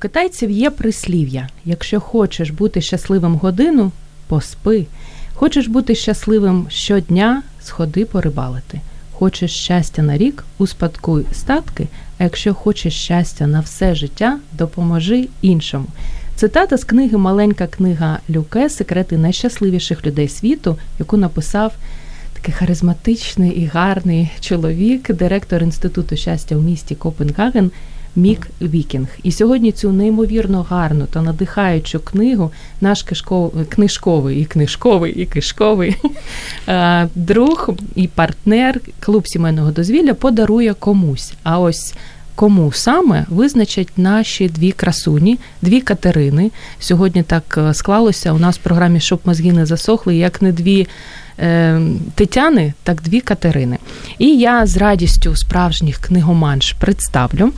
Китайців є прислів'я: якщо хочеш бути щасливим годину, поспи. Хочеш бути щасливим щодня, сходи порибалити. Хочеш щастя на рік, успадкуй статки. А якщо хочеш щастя на все життя, допоможи іншому. Цитата з книги Маленька книга Люке Секрети найщасливіших людей світу, яку написав такий харизматичний і гарний чоловік, директор інституту щастя у місті Копенгаген Мік Вікінг. І сьогодні цю неймовірно гарну та надихаючу книгу наш кишковий, книжковий і книжковий і кишковий е, друг і партнер клуб сімейного дозвілля подарує комусь. А ось Кому саме визначать наші дві красуні, дві Катерини. Сьогодні так е, склалося у нас в програмі Щоб мозги не засохли, як не дві е, Тетяни, так дві Катерини. І я з радістю справжніх книгоманш представлю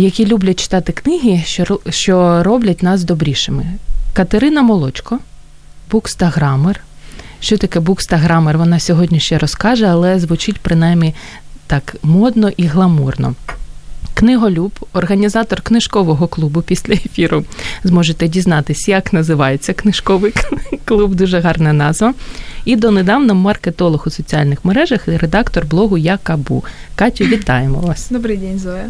які люблять читати книги, що що роблять нас добрішими. Катерина Молочко, букстаграмер. Що таке букстаграмер? Вона сьогодні ще розкаже, але звучить принаймні так модно і гламурно. Книголюб, організатор книжкового клубу після ефіру. Зможете дізнатись, як називається книжковий клуб, дуже гарна назва. І донедавна маркетолог у соціальних мережах і редактор блогу Якабу. Катю, вітаємо вас. Добрий день, Зоя.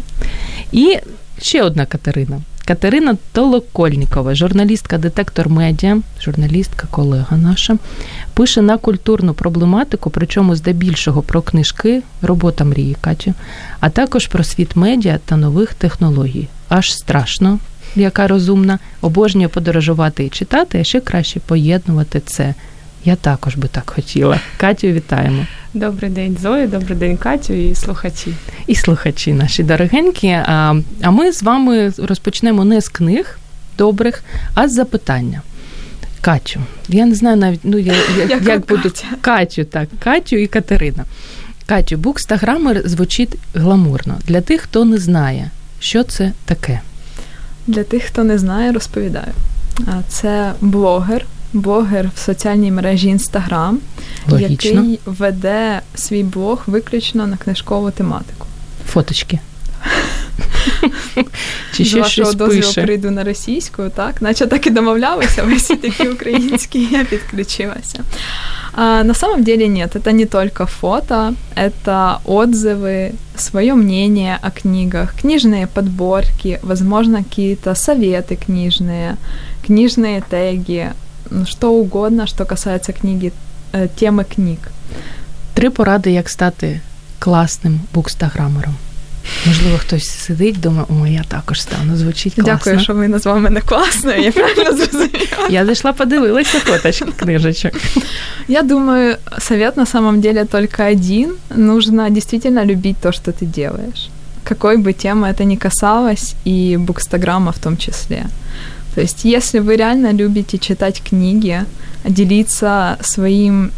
І ще одна Катерина. Катерина Толокольнікова, журналістка детектор медіа, журналістка, колега наша, пише на культурну проблематику, причому здебільшого про книжки, робота мрії Катю, а також про світ медіа та нових технологій. Аж страшно, яка розумна, обожнює подорожувати і читати, а ще краще поєднувати це. Я також би так хотіла. Катю, вітаємо. Добрий день, Зоя, добрий день, Катю і слухачі. І слухачі наші дорогенькі. А а ми з вами розпочнемо не з книг добрих, а з запитання. Катю, я не знаю навіть, ну я, як, як буду Катю, так, Катю і Катерина. Катю, букстаграмер звучить гламурно. Для тих, хто не знає, що це таке. Для тих, хто не знає, розповідаю. Це блогер, блогер в соціальній мережі Інстаграм, який веде свій блог виключно на книжкову тематику. Фоточки. Чи ще З вашого дозволу прийду на російську, так? Наче так і домовлялися, ви всі такі українські, я підключилася. А, на самом деле нет, это не только фото, это отзывы, свое мнение о книгах, книжные подборки, возможно, какие-то советы книжные, книжные теги, что угодно, що касається книги, э, теми книг. Три поради, як стати класним букстаграмером. Можливо, хтось сидить, думає, о, я також стану. Звучить класно. Дякую, що ви назвали мене класною, я правильно зрозуміла. Я зайшла, подивилася фоточок книжечок. Я думаю, совет на самом деле только один. Нужно действительно любить то, что ты делаешь. Какой бы темы это ни касалось, и букстаграмма в том числе. То есть, если вы реально любите читать книги, делиться своим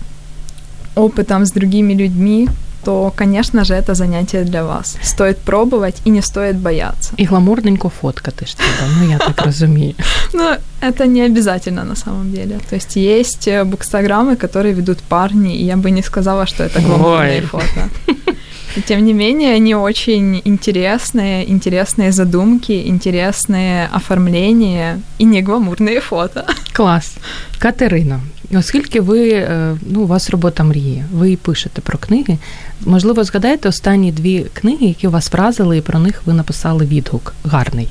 опытом с другими людьми, то, конечно же, это занятие для вас. Стоит пробовать и не стоит бояться. И гламурненько фоткати ж треба, ну я так разумею. Ну, это не обязательно на самом деле. То есть есть э, букстаграммы, которые ведут парни, и я бы не сказала, что это гламурные фото. И тем не менее, они очень интересные, интересные задумки, интересные оформления и не гламурные фото. Клас. Катерина, оскільки ви, е, ну, у вас робота мрії, ви пишете про книги, можливо, згадаєте останні дві книги, які вас вразили, і про них ви написали відгук гарний.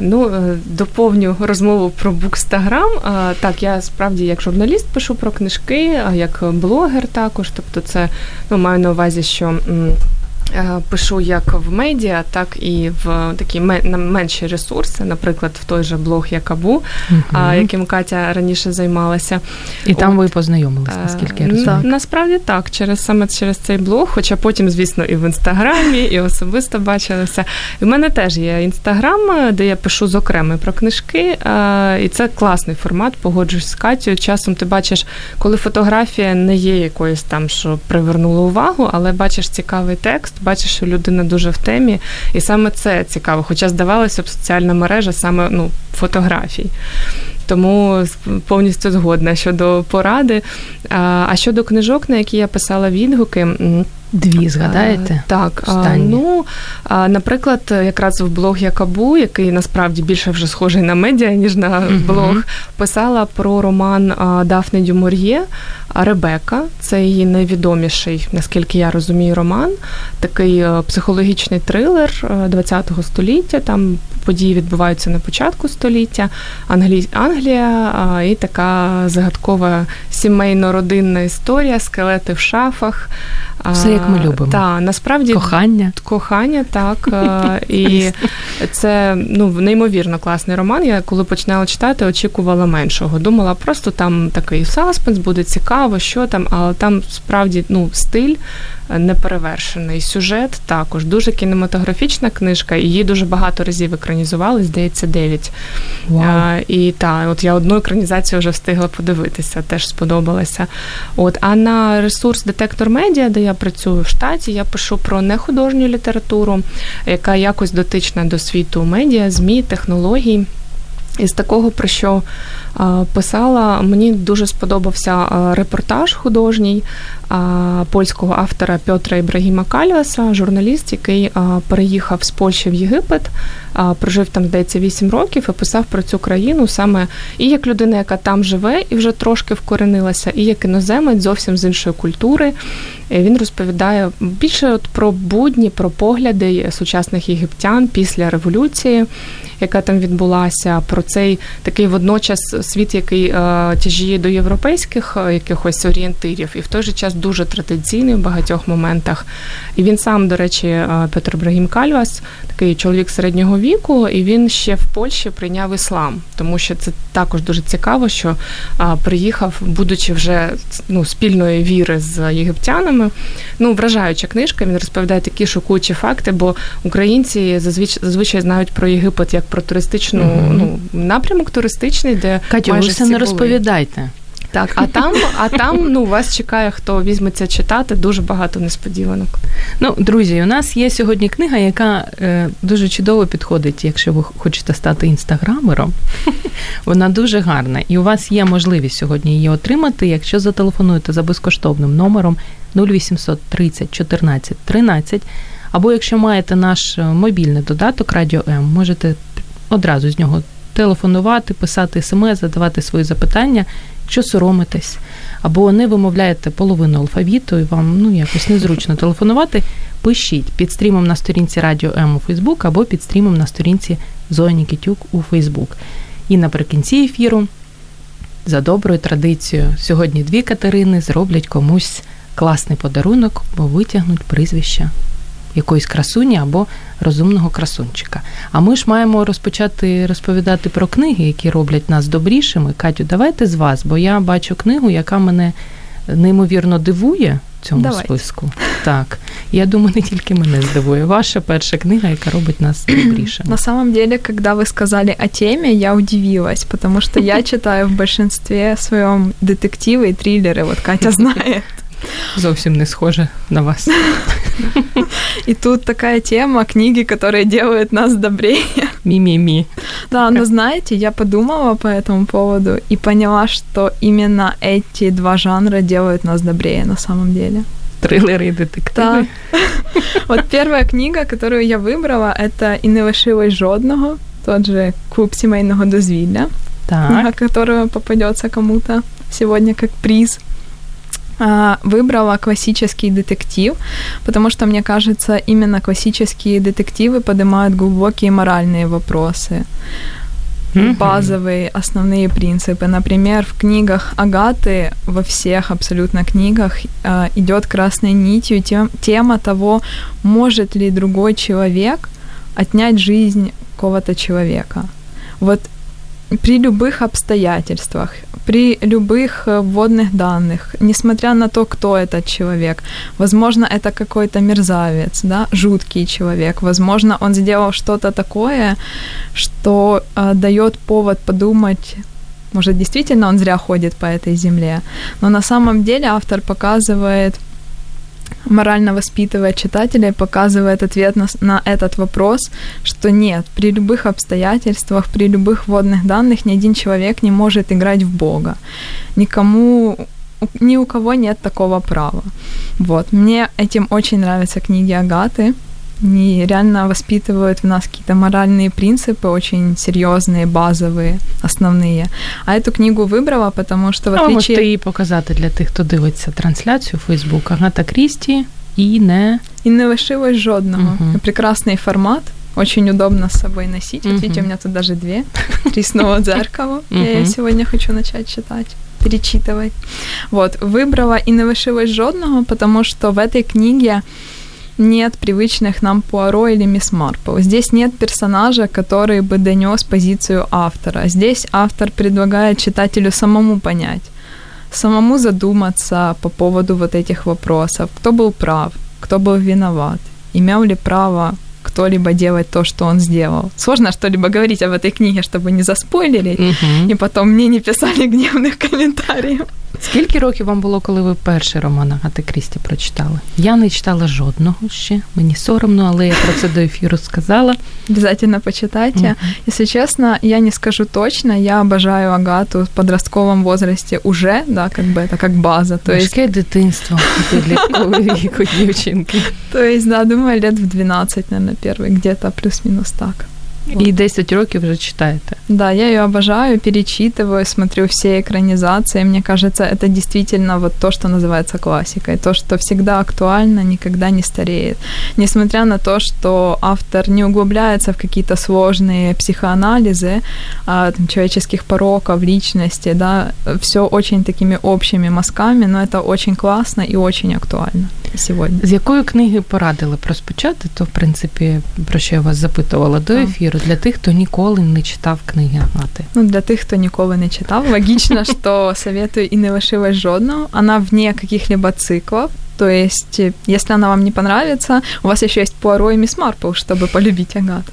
Ну, е, доповню розмову про букстаграм. Так, я справді як журналіст пишу про книжки, а як блогер також. Тобто, це ну, маю на увазі, що пишу як в медіа, так і в такі менші ресурси, наприклад, в той же блог Якабу, угу. яким Катя раніше займалася. І От. там ви познайомилися, наскільки я розумію? Насправді так, через саме через цей блог, хоча потім, звісно, і в інстаграмі, і особисто бачилися. І в мене теж є інстаграм, де я пишу зокрема про книжки, і це класний формат, погоджуюсь з Катю. Часом ти бачиш, коли фотографія не є якоюсь там, що привернула увагу, але бачиш цікавий текст бачиш, що людина дуже в темі, і саме це цікаво. Хоча здавалося б, соціальна мережа саме ну, фотографій. Тому повністю згодна щодо поради. А щодо книжок, на які я писала відгуки. Дві згадаєте? Так, Останні. ну наприклад, якраз в блог Якабу, який насправді більше вже схожий на медіа, ніж на блог, писала про роман Дафни Дюмор'є Ребека. Це її найвідоміший, наскільки я розумію, роман. Такий е, психологічний трилер ХХ століття. Там події відбуваються на початку століття. Англі... Англія і така загадкова сімейно-родинна історія, скелети в шафах. Все як ми любимо. Так, насправді кохання. Кохання, так. І це ну, неймовірно класний роман. Я коли починала читати, очікувала меншого. Думала, просто там такий саспенс, буде цікаво, що там, але там справді ну, стиль неперевершений. Сюжет також дуже кінематографічна книжка, її дуже багато разів екранізували, здається, дев'ять. Wow. І так, от я одну екранізацію вже встигла подивитися, теж сподобалася. От, А на ресурс Детектор Медіа, де я працюю в штаті, я пишу про нехудожню літературу, яка якось дотична до світу медіа, ЗМІ, технологій. І з такого, про що писала, мені дуже сподобався репортаж художній польського автора Петра Ібрагіма Каліаса, журналіст, який переїхав з Польщі в Єгипет, прожив там, здається, 8 років і писав про цю країну саме і як людина, яка там живе і вже трошки вкоренилася, і як іноземець зовсім з іншої культури. Він розповідає більше от про будні, про погляди сучасних єгиптян після революції, яка там відбулася, про цей такий водночас світ, який тяжіє до європейських якихось орієнтирів, і в той же час дуже традиційний в багатьох моментах. І він сам, до речі, Петр Брагім Кальвас, такий чоловік середнього віку, і він ще в Польщі прийняв іслам, тому що це також дуже цікаво, що приїхав, будучи вже ну, спільної віри з єгиптянами. Ну, вражаюча книжка. Він розповідає такі шокуючі факти, бо українці зазвичай знають про Єгипет як про туристичну mm-hmm. ну напрямок туристичний, де Катю, майже ви все не розповідайте. Так, а там, а там ну вас чекає, хто візьметься читати, дуже багато несподіванок. Ну, друзі, у нас є сьогодні книга, яка е, дуже чудово підходить, якщо ви хочете стати інстаграмером. Вона дуже гарна, і у вас є можливість сьогодні її отримати, якщо зателефонуєте за безкоштовним номером 0800 30 14 13, або якщо маєте наш е, мобільний додаток Радіо М, можете одразу з нього телефонувати, писати смс, задавати свої запитання, якщо соромитесь, або не вимовляєте половину алфавіту, і вам ну якось незручно телефонувати. Пишіть під стрімом на сторінці Радіо М у Фейсбук або під стрімом на сторінці Зої Нікітюк у Фейсбук. І наприкінці ефіру, за доброю традицією, сьогодні дві Катерини зроблять комусь класний подарунок, бо витягнуть прізвище якоїсь красуні або розумного красунчика. А ми ж маємо розпочати розповідати про книги, які роблять нас добрішими. Катю, давайте з вас, бо я бачу книгу, яка мене неймовірно дивує в цьому Давайте. списку. Так, я думаю, не тільки мене здивує. Ваша перша книга, яка робить нас добрішими. На самом деле, когда вы сказали о теме, я удивилась, потому что я читаю в большинстве своем детективы и триллеры. Вот Катя знает. Зовсім не схоже на вас. И тут такая тема, книги, которые делают нас добрее. Ми-ми-ми. Да, но знаете, я подумала по этому поводу и поняла, что именно эти два жанра делают нас добрее на самом деле. Триллеры и детективы. Да. Вот первая книга, которую я выбрала, это «І не лишилось жодного», тот же «Клуб сімейного дозвілля», так. книга, которая попадется кому-то сегодня как приз – а, выбрала классический детектив, потому что, мне кажется, именно классические детективы поднимают глубокие моральные вопросы. базовые основные принципы. Например, в книгах Агаты, во всех абсолютно книгах, э, идет красной нитью тем, тема того, может ли другой человек отнять жизнь какого-то человека. Вот при любых обстоятельствах, при любых э, вводных данных, несмотря на то, кто этот человек, возможно, это какой-то мерзавец, да, жуткий человек, возможно, он сделал что-то такое, что э, дает повод подумать, может, действительно он зря ходит по этой земле, но на самом деле автор показывает морально воспитывая читателя, показывает ответ на, на этот вопрос, что нет, при любых обстоятельствах, при любых вводных данных ни один человек не может играть в Бога. Никому ни у кого нет такого права. Вот. Мне этим очень нравятся книги Агаты. Они реально воспитывают в нас какие-то моральные принципы, очень серьезные, базовые, основные. А эту книгу выбрала, потому что в отличие... А можете її показати для тих, хто дивиться трансляцію Фейсбук. Агата Крісті і не... И не лишилось жодного. Угу. Прекрасный формат, очень удобно с собой носить. Вот видите, у меня тут даже две. Тресного зеркало. Я сегодня хочу начать читать перечитывать. Вот, выбрала и не лишилось жодного, потому что в этой книге нет привычных нам Пуаро или Мисс Марпл. Здесь нет персонажа, который бы донес позицию автора. Здесь автор предлагает читателю самому понять, самому задуматься по поводу вот этих вопросов. Кто был прав, кто был виноват, имел ли право кто-либо делать то, что он сделал. Сложно что-либо говорить об этой книге, чтобы не заспойлерить, угу. и потом мне не писали гневных комментариев. Скільки років вам було, коли ви перший роман Агати Крісті прочитали? Я не читала жодного ще. Мені соромно, але я про це до ефіру сказала. Обязательно почитайте. Mm-hmm. Если честно, я не скажу точно. Я обожаю Агату в подростковом возрасте уже, да, как бы это как база. То Важке есть... дитинство підліткового віку дівчинки. То есть, да, думаю, лет в 12, наверное, первый, где-то плюс-минус так. Вот. И 10 років вже читаете. Да, я ее обожаю, перечитываю, смотрю все экранизации. Мне кажется, это действительно вот то, что называется классикой. То, что всегда актуально, никогда не стареет. Несмотря на то, что автор не углубляется в какие-то сложные психоанализы а, там, человеческих пороков, личности, да, все очень такими общими мазками, но это очень классно и очень актуально сьогодні. З якої книги порадили розпочати, то в принципі про що я вас запитувала до ефіру для тих, хто ніколи не читав книги Агати. Ну для тих, хто ніколи не читав, логично, що советую и не лишилась жодного. Она вне каких-либо циклов. То есть, если она вам не понравится, у вас еще есть Пуаро и Мисс Марпл, чтобы полюбить Агату.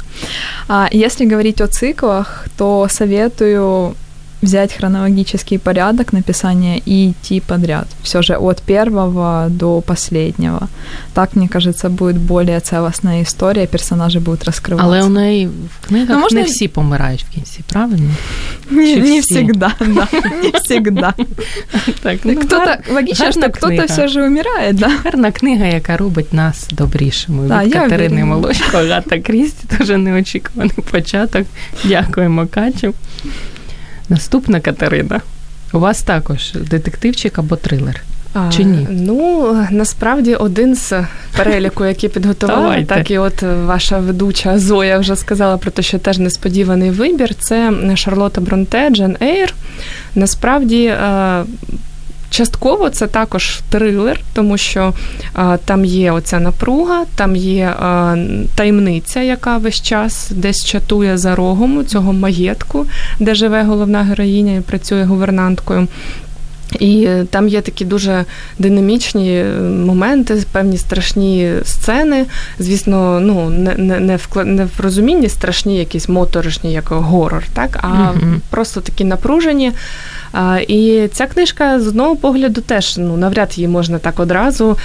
А если говорить о циклах, то советую взять хронологический порядок написания и идти подряд. Все же от первого до последнего. Так, мне кажется, будет более целостная история, персонажи будут раскрываться. Але у неї в книгах ну, можна... не всі помирають в кінці, правильно? Не, не всегда, да, не всегда. Так, ну, кто-то, логично, что кто-то все же умирает, да? Гарна книга, яка робить нас добрішими. Да, Від Катерини Молочко, Агата Крісті, дуже неочікуваний початок. Дякуємо, Катю. Наступна Катерина. У вас також детективчик або трилер. А, Чи ні? Ну, насправді один з переліку, який підготувала, так і от ваша ведуча Зоя вже сказала про те, що теж несподіваний вибір. Це Шарлота Бронте, Джен Ейр. Насправді Частково це також трилер, тому що а, там є оця напруга, там є а, таємниця, яка весь час десь чатує за рогом цього маєтку, де живе головна героїня і працює гувернанткою. І там є такі дуже динамічні моменти, певні страшні сцени. Звісно, ну не не, не, в не в розумінні страшні, якісь моторошні, як горор, так а mm-hmm. просто такі напружені. І ця книжка з одного погляду теж ну навряд її можна так одразу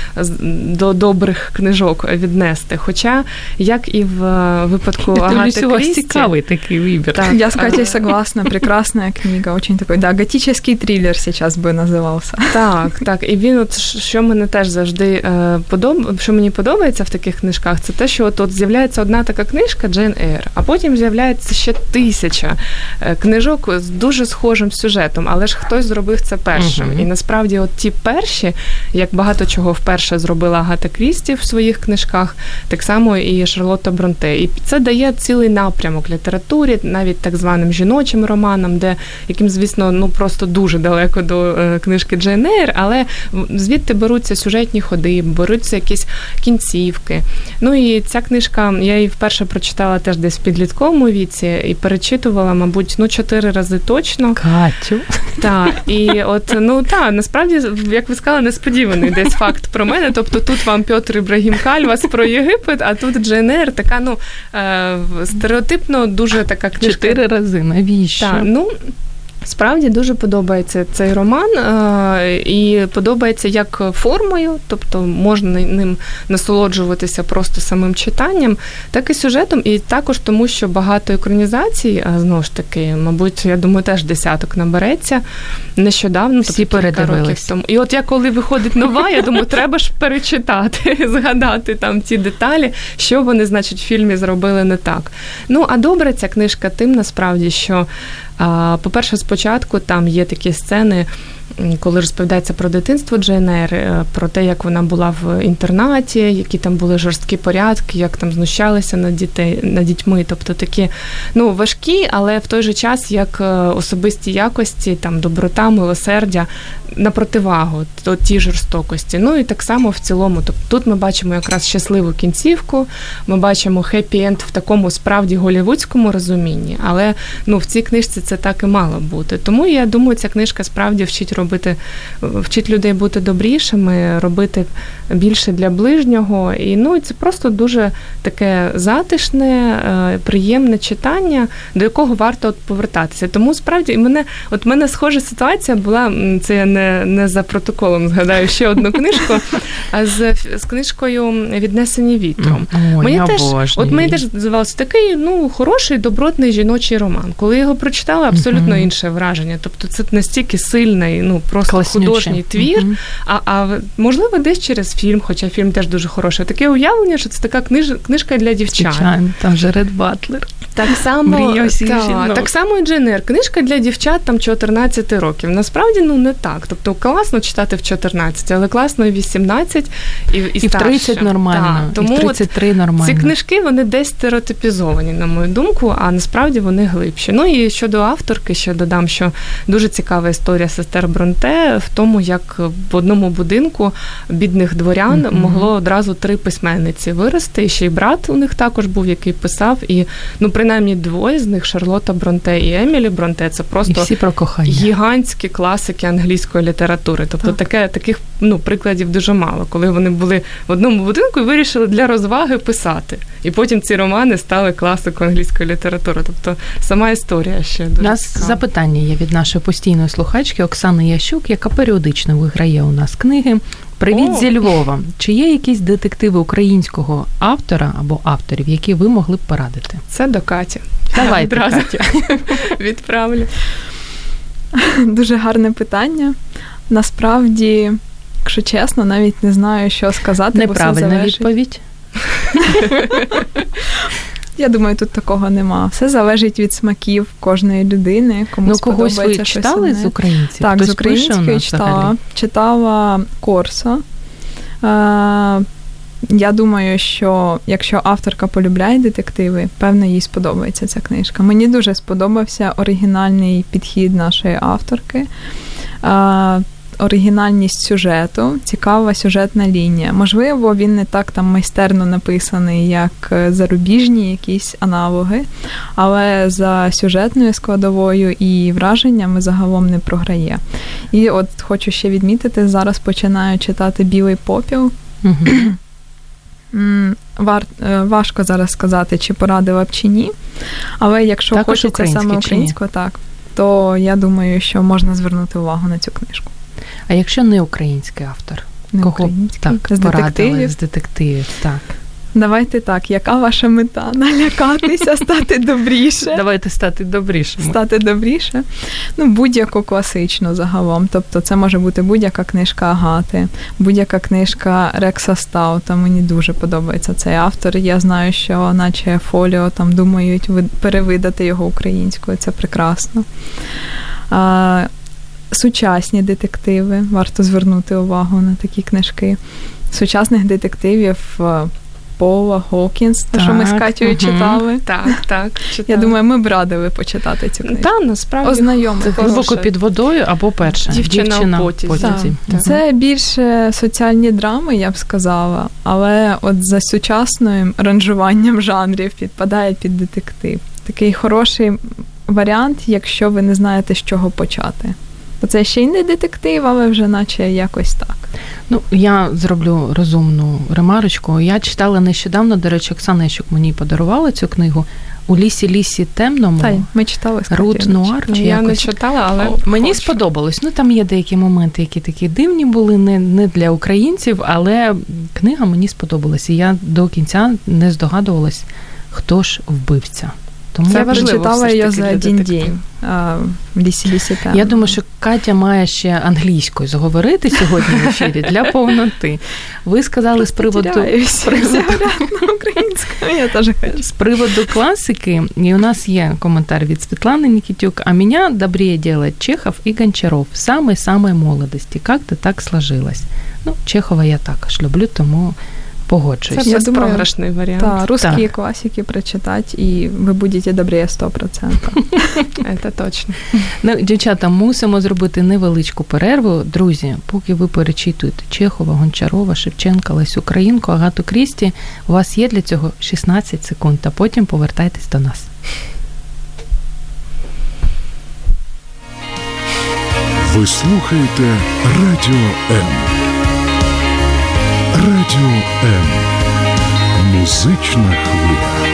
до добрих книжок віднести. Хоча, як і в е, випадку Агати у вас цікавий такий вибір. Так. Я з Катей согласна, прекрасна книга, очень такой, да, готический трилер сейчас би називався. Так, так. І він, от що мене теж завжди е, подоб... що мені подобається в таких книжках, це те, що от, от з'являється одна така книжка Джейн Ейр, а потім з'являється ще тисяча е, книжок з дуже схожим сюжетом але ж хтось зробив це першим. Мгм. І насправді, от ті перші, як багато чого вперше зробила Агата Крісті в своїх книжках, так само і Шарлотта Бронте. І це дає цілий напрямок літературі, навіть так званим жіночим романам, де яким, звісно, ну просто дуже далеко до е, книжки Джейн Ейр, але звідти беруться сюжетні ходи, беруться якісь кінцівки. Ну і ця книжка, я її вперше прочитала теж десь в підлітковому віці і перечитувала, мабуть, ну чотири рази точно. Катю. Так, і от ну та насправді, як ви сказали, несподіваний десь факт про мене. Тобто тут вам Петр Ібрагім Кальвас про Єгипет, а тут ДжНР, така, ну е, стереотипно дуже така книжка. Чотири рази. Навіщо? Так, ну. Справді дуже подобається цей роман, е, і подобається як формою, тобто можна ним насолоджуватися просто самим читанням, так і сюжетом, і також тому, що багато екранізацій, а знову ж таки, мабуть, я думаю, теж десяток набереться нещодавно, Всі тобто кілька передивились. тому. І от я коли виходить нова, я думаю, треба ж перечитати, згадати там ті деталі, що вони, значить, в фільмі зробили не так. Ну а добре, ця книжка тим насправді, що, по-перше, спочатку там є такі сцени. Коли розповідається про дитинство е, про те, як вона була в інтернаті, які там були жорсткі порядки, як там знущалися над дітей над дітьми, тобто такі ну важкі, але в той же час як е, особисті якості, там доброта, милосердя на противагу то ті жорстокості. Ну і так само в цілому. Тобто тут ми бачимо якраз щасливу кінцівку, ми бачимо хеппі-енд в такому справді голівудському розумінні, але ну в цій книжці це так і мало бути. Тому я думаю, ця книжка справді вчить робити, вчить людей бути добрішими, робити більше для ближнього. І ну і це просто дуже таке затишне, е, приємне читання, до якого варто от повертатися. Тому справді і мене, от мене схожа ситуація була. Це я не, не за протоколом згадаю ще одну книжку, а з, з книжкою Віднесені вітром. Ой, Мені теж, от мені теж здавалося такий ну хороший, добротний жіночий роман. Коли я його прочитала, абсолютно інше враження. Тобто це настільки сильний, ну просто Класнюче. художній твір. Мгм. А, а можливо, десь через фільм, хоча фільм теж дуже хороший. Таке уявлення, що це така книж, книжка для дівчат. Звичайно, там же Ред Батлер. Так само, та, так само і Дженер. Книжка для дівчат там 14 років. Насправді ну не так. Тобто класно читати в 14, але класно і 18, і, і, І в 30 нормально, Так, тому і в 33 нормально. ці книжки вони десь стереотипізовані, на мою думку, а насправді вони глибші. Ну і щодо авторки, ще додам, що дуже цікава історія сестер Бронте в тому, як в одному будинку бідних дворян Мгм. могло одразу три письменниці вирости. І ще й брат у них також був, який писав. І ну, принаймні двоє з них Шарлота Бронте і Емілі Бронте. Це І просто всі про кохання. гігантські класики англійської літератури. Тобто Так. таке, таких ну, прикладів дуже мало, коли вони були в одному будинку і вирішили для розваги писати. І потім ці романи стали класикою англійської літератури. Тобто сама історія ще У дуже нас цікава. запитання є від нашої постійної слухачки Оксани Ящук, яка періодично виграє у нас книги. Привіт О! зі Львова. Чи є якісь детективи українського автора або авторів, які ви могли б порадити? Це до Каті. Давайте, Одразу Катя. відправлю. Дуже гарне питання. Насправді, якщо чесно, навіть не знаю, що сказати. бо все Неправильна відповідь. Я думаю, тут такого нема. Все залежить від смаків кожної людини. Комусь Ну, когось подобається щось читали одне. з українців? Так, Хтось з української читала. взагалі? Читала Корсо. Е, я думаю, що якщо авторка полюбляє детективи, певно, їй сподобається ця книжка. Мені дуже сподобався оригінальний підхід нашої авторки. Е, Оригінальність сюжету, цікава сюжетна лінія. Можливо, він не так там майстерно написаний, як е, зарубіжні якісь аналоги, але за сюжетною складовою і враженнями загалом не програє. І от хочу ще відмітити, зараз починаю читати Білий попіл. Вар, е, важко зараз сказати, чи порадила б чи ні. Але якщо Також хочеться саме українського, так, то я думаю, що можна звернути увагу на цю книжку. А якщо не український автор? Не Кого український, так з порадили детективів. з детективів? Так. Давайте так, яка ваша мета? Налякатися, стати добріше. Давайте стати добрішими. Стати добріше. Ну, будь-яку класичну загалом. Тобто це може бути будь-яка книжка Агати, будь-яка книжка Рекса Стаута. Мені дуже подобається цей автор. Я знаю, що наче фоліо там думають ви- перевидати його українською. Це прекрасно. Сучасні детективи. Варто звернути увагу на такі книжки. Сучасних детективів е, Пола Хокінс, те, що ми з Катєю мгм. читали. Так, так. Я думаю, ми б радили почитати цю книжку. Та, насправді Ознайомити. Глибоко під водою або перша Дівчина у потязі. Так. Мгм. Це більше соціальні драми, я б сказала, але от за сучасним ранжуванням жанрів підпадає під детектив. Такий хороший варіант, якщо ви не знаєте, з чого почати. Бо це ще й не детектив, але вже наче якось так. Ну, я зроблю розумну ремарочку. Я читала нещодавно, до речі, Оксана Ящук мені подарувала цю книгу у лісі лісі темному. Та й ми читали Рут Нуар чи Я не якось. читала, але О, Мені хочу. сподобалось. Ну там є деякі моменти, які такі дивні були, не, не для українців, але книга мені сподобалась. І я до кінця не здогадувалась, хто ж вбивця. Тому Це Я важливо прочитала її за один детективу. день лісі я думаю, що Катя має ще англійською заговорити сьогодні в ефірі для повноти. Ви сказали з приводу. Всі говорять я теж хочу. З приводу класики, і у нас є коментар від Світлани Нікітюк. А меня добрее делать Чехов и Гончаров в самой-самой молодости. Как-то так сложилось. Ну, Чехова я також люблю, тому погоджуюсь. Це безпрограшний варіант. Да, русские Так. классики прочитать, и вы будете добрее 100%. Це точно. Ну, дівчата, мусимо зробити невеличку перерву. Друзі, поки ви перечитуєте Чехова, Гончарова, Шевченка, Лесю Українку, Агату Крісті, у вас є для цього 16 секунд, а потім повертайтесь до нас. Ви слухаєте Радіо М. Радіо М. Музична хвиля.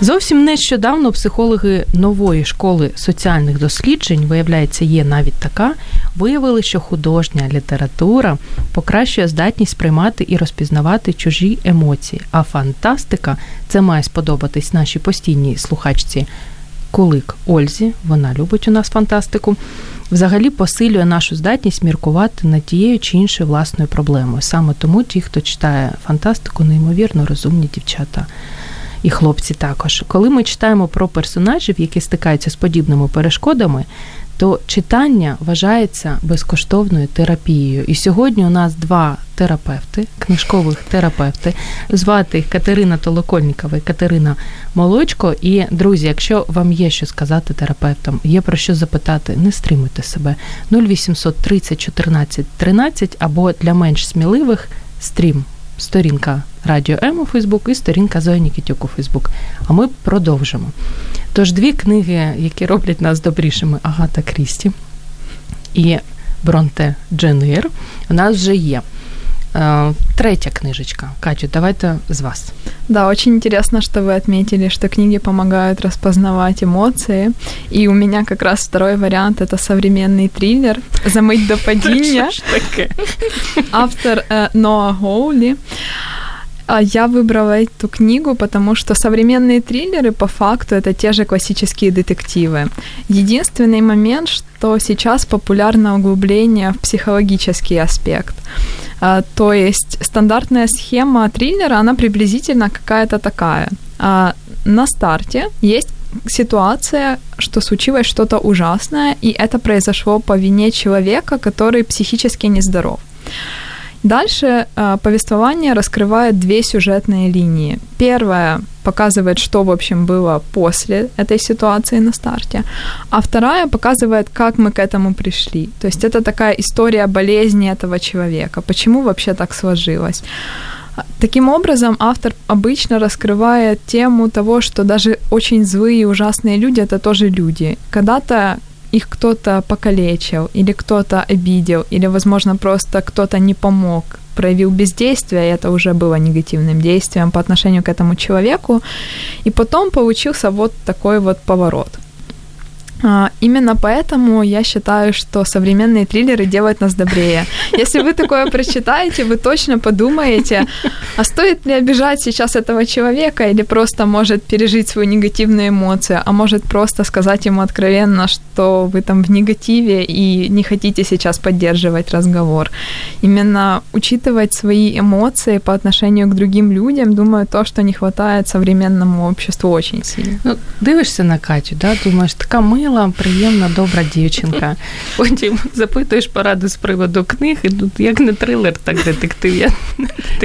Зовсім нещодавно психологи нової школи соціальних досліджень, виявляється, є навіть така, виявили, що художня література покращує здатність сприймати і розпізнавати чужі емоції. А фантастика це має сподобатись нашій постійній слухачці Кулик Ользі. Вона любить у нас фантастику. Взагалі посилює нашу здатність міркувати над тією чи іншою власною проблемою. Саме тому ті, хто читає фантастику, неймовірно розумні дівчата і хлопці також. Коли ми читаємо про персонажів, які стикаються з подібними перешкодами, то читання вважається безкоштовною терапією. І сьогодні у нас два терапевти, книжкових терапевти. Звати їх Катерина Толокольнікова і Катерина Молочко. І друзі, якщо вам є що сказати терапевтам, є про що запитати, не стримуйте себе. 0800 30 14 13 або для менш сміливих стрім сторінка Радіо М у Фейсбук і сторінка Зої Нікітюк у Фейсбук. А ми продовжимо. Тож дві книги, які роблять нас добрішими, Агата Крісті і Бронте Дженир, у нас вже є. Е, Третя книжечка. Катю, давайте з вас. Да, очень интересно, что вы отметили, что книги помогают распознавать эмоции. И у меня как раз второй вариант – это современный триллер «Замыть до падения». Автор э, Ноа Гоули. А Я выбрала эту книгу, потому что современные триллеры по факту это те же классические детективы. Единственный момент, что сейчас популярно углубление в психологический аспект. А, То есть стандартная схема триллера, она приблизительно какая-то такая. А, На старте есть ситуация, что случилось что-то ужасное, и это произошло по вине человека, который психически нездоров. Дальше э, повествование раскрывает две сюжетные линии. Первая показывает, что, в общем, было после этой ситуации на старте, а вторая показывает, как мы к этому пришли. То есть это такая история болезни этого человека, почему вообще так сложилось. Таким образом, автор обычно раскрывает тему того, что даже очень злые и ужасные люди – это тоже люди. Когда-то их кто-то покалечил, или кто-то обидел, или, возможно, просто кто-то не помог, проявил бездействие, и это уже было негативным действием по отношению к этому человеку. И потом получился вот такой вот поворот. А, Именно поэтому я считаю, что современные триллеры делают нас добрее. Если вы такое прочитаете, вы точно подумаете, а стоит ли обижать сейчас этого человека или просто может пережить свою негативную эмоцию, а может просто сказать ему откровенно, что вы там в негативе и не хотите сейчас поддерживать разговор. Именно учитывать свои эмоции по отношению к другим людям, думаю, то, что не хватает современному обществу очень сильно. Ну, дивишся на Катю, да, думаєш, така мила, мила, приємна, добра дівчинка. Потім запитуєш пораду з приводу книг, і тут як не трилер, так детектив. Я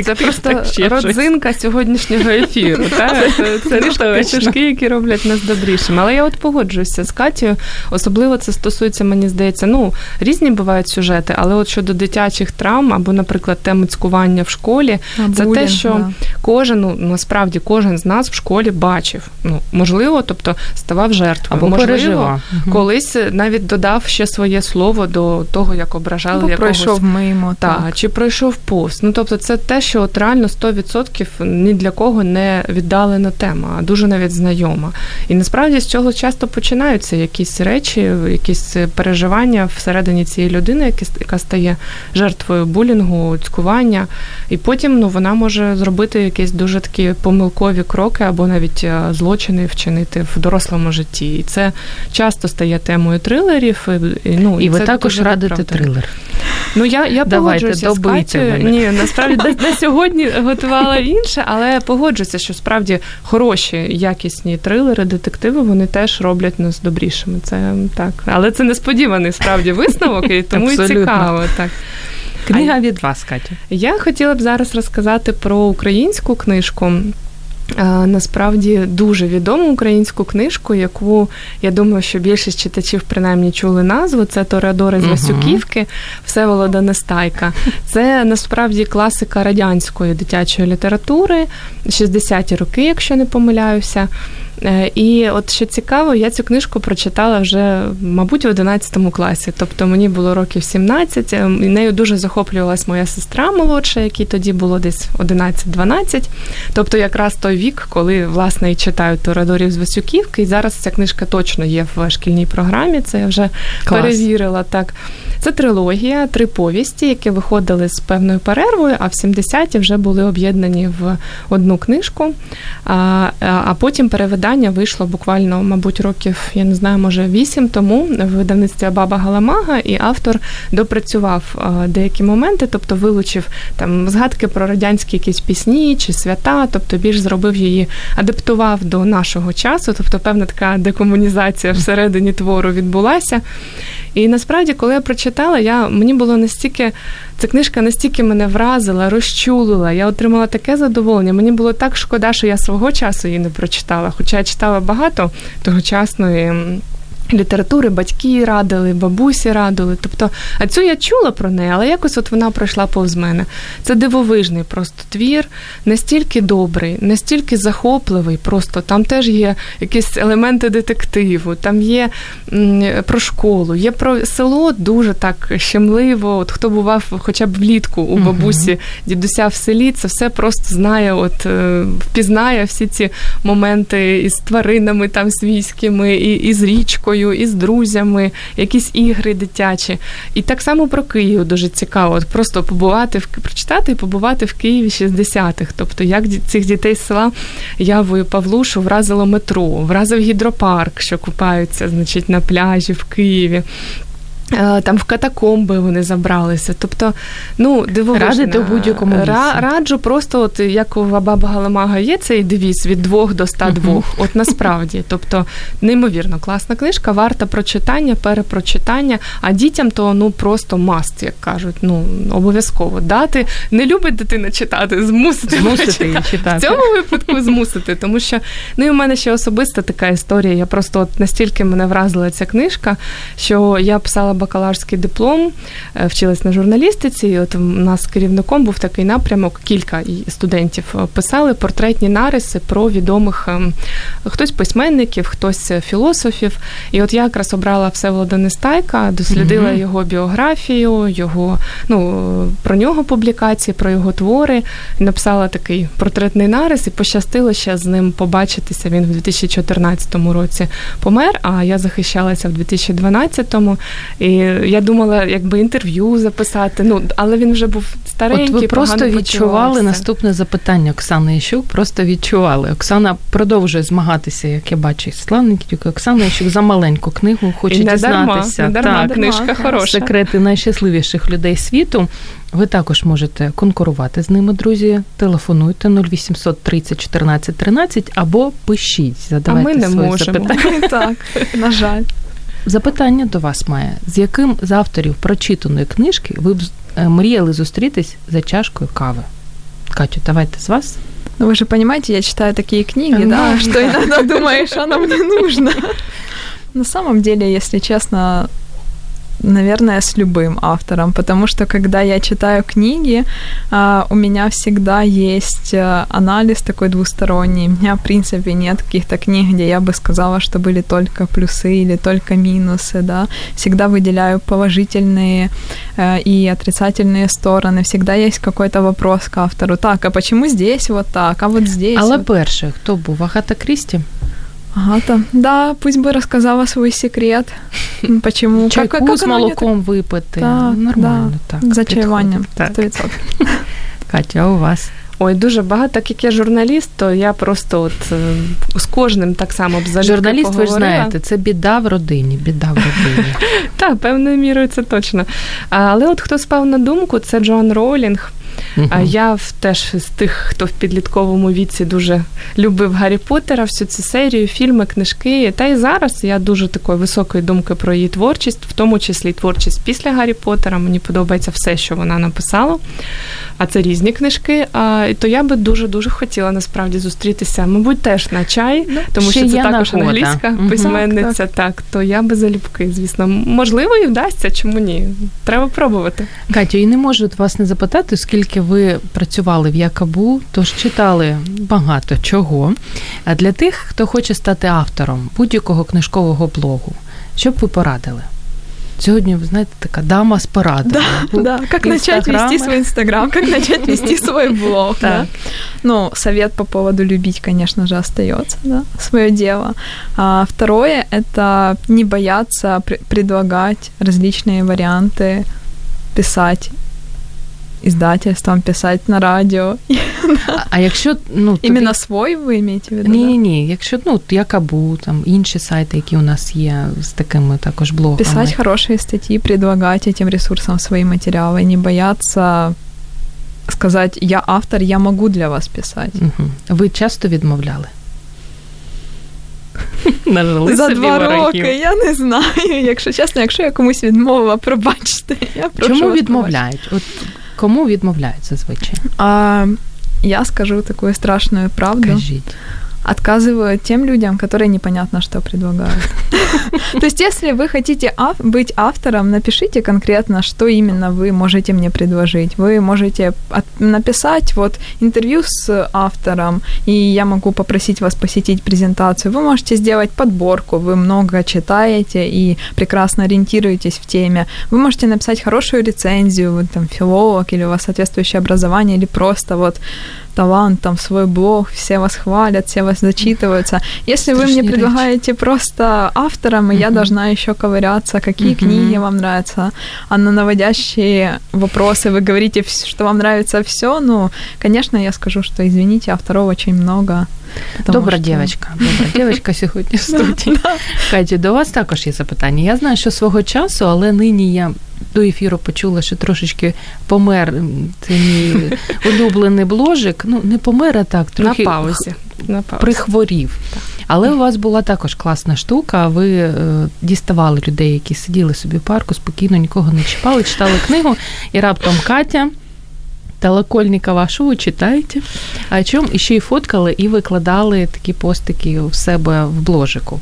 Це просто родзинка сьогоднішнього ефіру. Це книжки, які роблять нас добрішими. Але я от погоджуюся з Катєю. Особливо це стосується, мені здається, ну різні бувають сюжети, але от щодо дитячих травм або, наприклад, теми цькування в школі, а, це те, що да. кожен ну насправді кожен з нас в школі бачив. Ну можливо, тобто ставав жертвою. Або можливо, переживав. колись навіть додав ще своє слово до того, як ображали або якогось. пройшов мимо. Так, так, чи пройшов повз. Ну тобто, це те, що от реально 100% ні для кого не віддалена тема, а дуже навіть знайома. І насправді з цього часто починаються якісь речі, якісь переживання всередині цієї людини, яка стає жертвою булінгу, цькування, і потім ну вона може зробити якісь дуже такі помилкові кроки або навіть е, злочини вчинити в дорослому житті. І це часто стає темою трилерів. Ну, і, і ви також радите трилер. Ну я я погоджуюся з Катю. Ні, насправді на сьогодні готувала інше, але погоджуюся, що справді хороші, якісні трилери, детективи вони теж роблять нас добрішими. Це так, але це несподіваний справді висновок, і тому і цікаво. Так. Книга від вас, Катя. Я хотіла б зараз розказати про українську книжку. Насправді дуже відому українську книжку, яку я думаю, що більшість читачів принаймні чули назву. Це Торадори з Васюківки. Всеволода Нестайка. Це насправді класика радянської дитячої літератури, 60-ті роки, якщо не помиляюся. Е, і от що цікаво, я цю книжку прочитала вже, мабуть, в 11 класі. Тобто мені було років 17, е, і нею дуже захоплювалась моя сестра молодша, якій тоді було десь 11-12. Тобто, якраз той вік, коли власне і читають Торадорів з Васюківки. І зараз ця книжка точно є в шкільній програмі. Це я вже Клас. перевірила так. Це трилогія, три повісті, які виходили з певною перервою, а в 70-ті вже були об'єднані в одну книжку. А а потім перевидання вийшло буквально, мабуть, років, я не знаю, може вісім тому в видавництві Баба Галамага, і автор допрацював деякі моменти, тобто вилучив там згадки про радянські якісь пісні чи свята, тобто більш зробив її, адаптував до нашого часу, тобто певна така декомунізація всередині твору відбулася. І насправді, коли я прочитала, я мені було настільки ця книжка настільки мене вразила, розчулила. Я отримала таке задоволення. Мені було так шкода, що я свого часу її не прочитала, хоча я читала багато тогочасної літератури, батьки радили, бабусі радили. Тобто, а цю я чула про неї, але якось от вона пройшла повз мене. Це дивовижний просто твір, настільки добрий, настільки захопливий. Просто там теж є якісь елементи детективу, там є про школу, є про село дуже так щемливо. От хто бував хоча б влітку у бабусі, uh дідуся в селі, це все просто знає, от е, впізнає всі ці моменти із тваринами там свійськими, і, і з річкою сім'єю, і друзями, якісь ігри дитячі. І так само про Київ дуже цікаво. От Просто побувати в прочитати і побувати в Києві 60-х. Тобто, як цих дітей з села Явою Павлушу вразило метро, вразив гідропарк, що купаються, значить, на пляжі в Києві. Е, там в катакомби вони забралися. Тобто, ну, дивовижна. Радите в будь-якому місці. Раджу просто, от як у Баба Галамага є цей девіз від двох до 102. Uh-huh. От насправді. Тобто, неймовірно, класна книжка, варта прочитання, перепрочитання, а дітям то ну просто маст, як кажуть. Ну, обов'язково дати. Не любить дитина читати, змусити змусити її читати. В цьому випадку змусити. Тому що ну, і у мене ще особиста така історія. Я просто от настільки мене вразила ця книжка, що я писала бакаларський диплом, е, вчилась на журналістиці. і От у нас керівником був такий напрямок. Кілька студентів е, писали портретні нариси про відомих ем, хтось письменників, хтось філософів. І от я якраз обрала Всеволода Нестайка, дослідила mm його біографію, його ну про нього публікації, про його твори. І написала такий портретний нарис, і пощастило ще з ним побачитися. Він в 2014 році помер. А я захищалася в 2012-му. І я думала, якби інтерв'ю записати. Ну але він вже був старенький. От ви просто відчували наступне запитання Оксани Іщук, Просто відчували. Оксана продовжує змагатися, як я бачу, Нікітюк. Оксана Іщук за маленьку книгу хоче І не дізнатися. Дарма, не дарма, так, книжка хороша. секрети найщасливіших людей світу. Ви також можете конкурувати з ними, друзі. Телефонуйте 0800 30 14 13 або пишіть, задавайте а ми не свої можемо. запитання. Так, на жаль. Запитання до вас має: з яким з авторів прочитаної книжки ви б е, мріяли зустрітись за чашкою кави? Катю, давайте з вас. Ну, вы же понимаете, я читаю такие книги, Ну, да, да. что иногда думаешь, оно мне нужно. На самом деле, если честно, наверное, с любым автором, потому что когда я читаю книги, а, у меня всегда есть а, анализ такой двусторонний. У меня, в принципе, нет каких-то книг, где я бы сказала, что были только плюсы или только минусы, да. Всегда выделяю положительные э, и отрицательные стороны. Всегда есть какой-то вопрос к автору. Так, а почему здесь вот так, а вот здесь Але вот перше, хто був? Агата Крісті? Агата. Да, пусть бы рассказала свой секрет. Почему? Чайку Как- как мне молоком випити. Так, Нормально так. так. За підходить. Так. 100%. Катя, а у вас? Ой, дуже багато. Так як я журналіст, то я просто от е, з кожним так само б залюбки Журналіст, ви ж знаєте, це біда в родині, біда в родині. Так, певною мірою це точно. Але от хто спав на думку, це Джоан Роулінг. А я теж з тих, хто в підлітковому віці дуже любив Гаррі Поттера, всю цю серію, фільми, книжки. Та й зараз я дуже такої високої думки про її творчість, в тому числі творчість після Гаррі Поттера. Мені подобається все, що вона написала. А це різні книжки. А, то я би дуже дуже хотіла насправді зустрітися, мабуть, теж на чай, тому Ну, ще що це також нагода. англійська Мгм. письменниця. Так, то я би залюбки, звісно. Можливо, і вдасться, чому ні? Треба пробувати. Катю, і не можу вас не запитати, оскільки ви працювали в Якабу, тож читали багато чого. А для тих, хто хоче стати автором будь-якого книжкового блогу, що б ви порадили? Сьогодні, ви знаєте, така дама з порадами. Да, как начать Инстаграмы. вести свой инстаграм, как начать вести свой блог, да. Так. Ну, совет по поводу любить, конечно же, остается, да, свое дело. А второе – это не бояться пр- предлагать различные варианты, писать издательствам, писать на радио. А, а якщо ну тобі- Именно свой вы имеете в виду? ні, да? ні, ні, якщо ну от Якабу, там інші сайти, які у нас є з такими також блогами. Писать хорошие статьи, предлагать этим ресурсам свои материалы, не бояться сказать, я автор, я могу для вас писать. Угу. Ви часто відмовляли? Нажили За собі два ворогів. роки, я не знаю. Якщо чесно, якщо я комусь відмовила, пробачте. Я прошу Чому вас відмовляють? От кому відмовляють зазвичай? А, я скажу таку страшну правду. Кажіть. Отказываю тем людям, которые непонятно что предлагают. То есть, если вы хотите быть автором, напишите конкретно, что именно вы можете мне предложить. Вы можете написать вот интервью с автором, и я могу попросить вас посетить презентацию. Вы можете сделать подборку, вы много читаете и прекрасно ориентируетесь в теме. Вы можете написать хорошую рецензию, вы там филолог или у вас соответствующее образование, или просто вот талант, там свой блог, все вас хвалят, все вас зачитываются. Если вы Страшные мне речи. предлагаете просто автором, и я Мгм. должна еще ковыряться, какие Мгм. книги вам нравятся, а на наводящие вопросы вы говорите, вс- что вам нравится все, ну, конечно, я скажу, что извините, авторов очень много. потому Добра что- дівчинка, добра дівчинка сьогодні в студії. Катю, до вас також є запитання. Я знаю, що свого часу, але нині я до ефіру почула, що трошечки помер м, це мій улюблений бложик. Ну, не помер, а так, трохи на паузі. На паузі. прихворів. Але у вас була також класна штука. Ви е, діставали людей, які сиділи собі в парку, спокійно нікого не чіпали, читали книгу, і раптом Катя. Талакольникова, що ви читаєте? А чому і ще й фоткали і викладали такі постики в себе в бложику.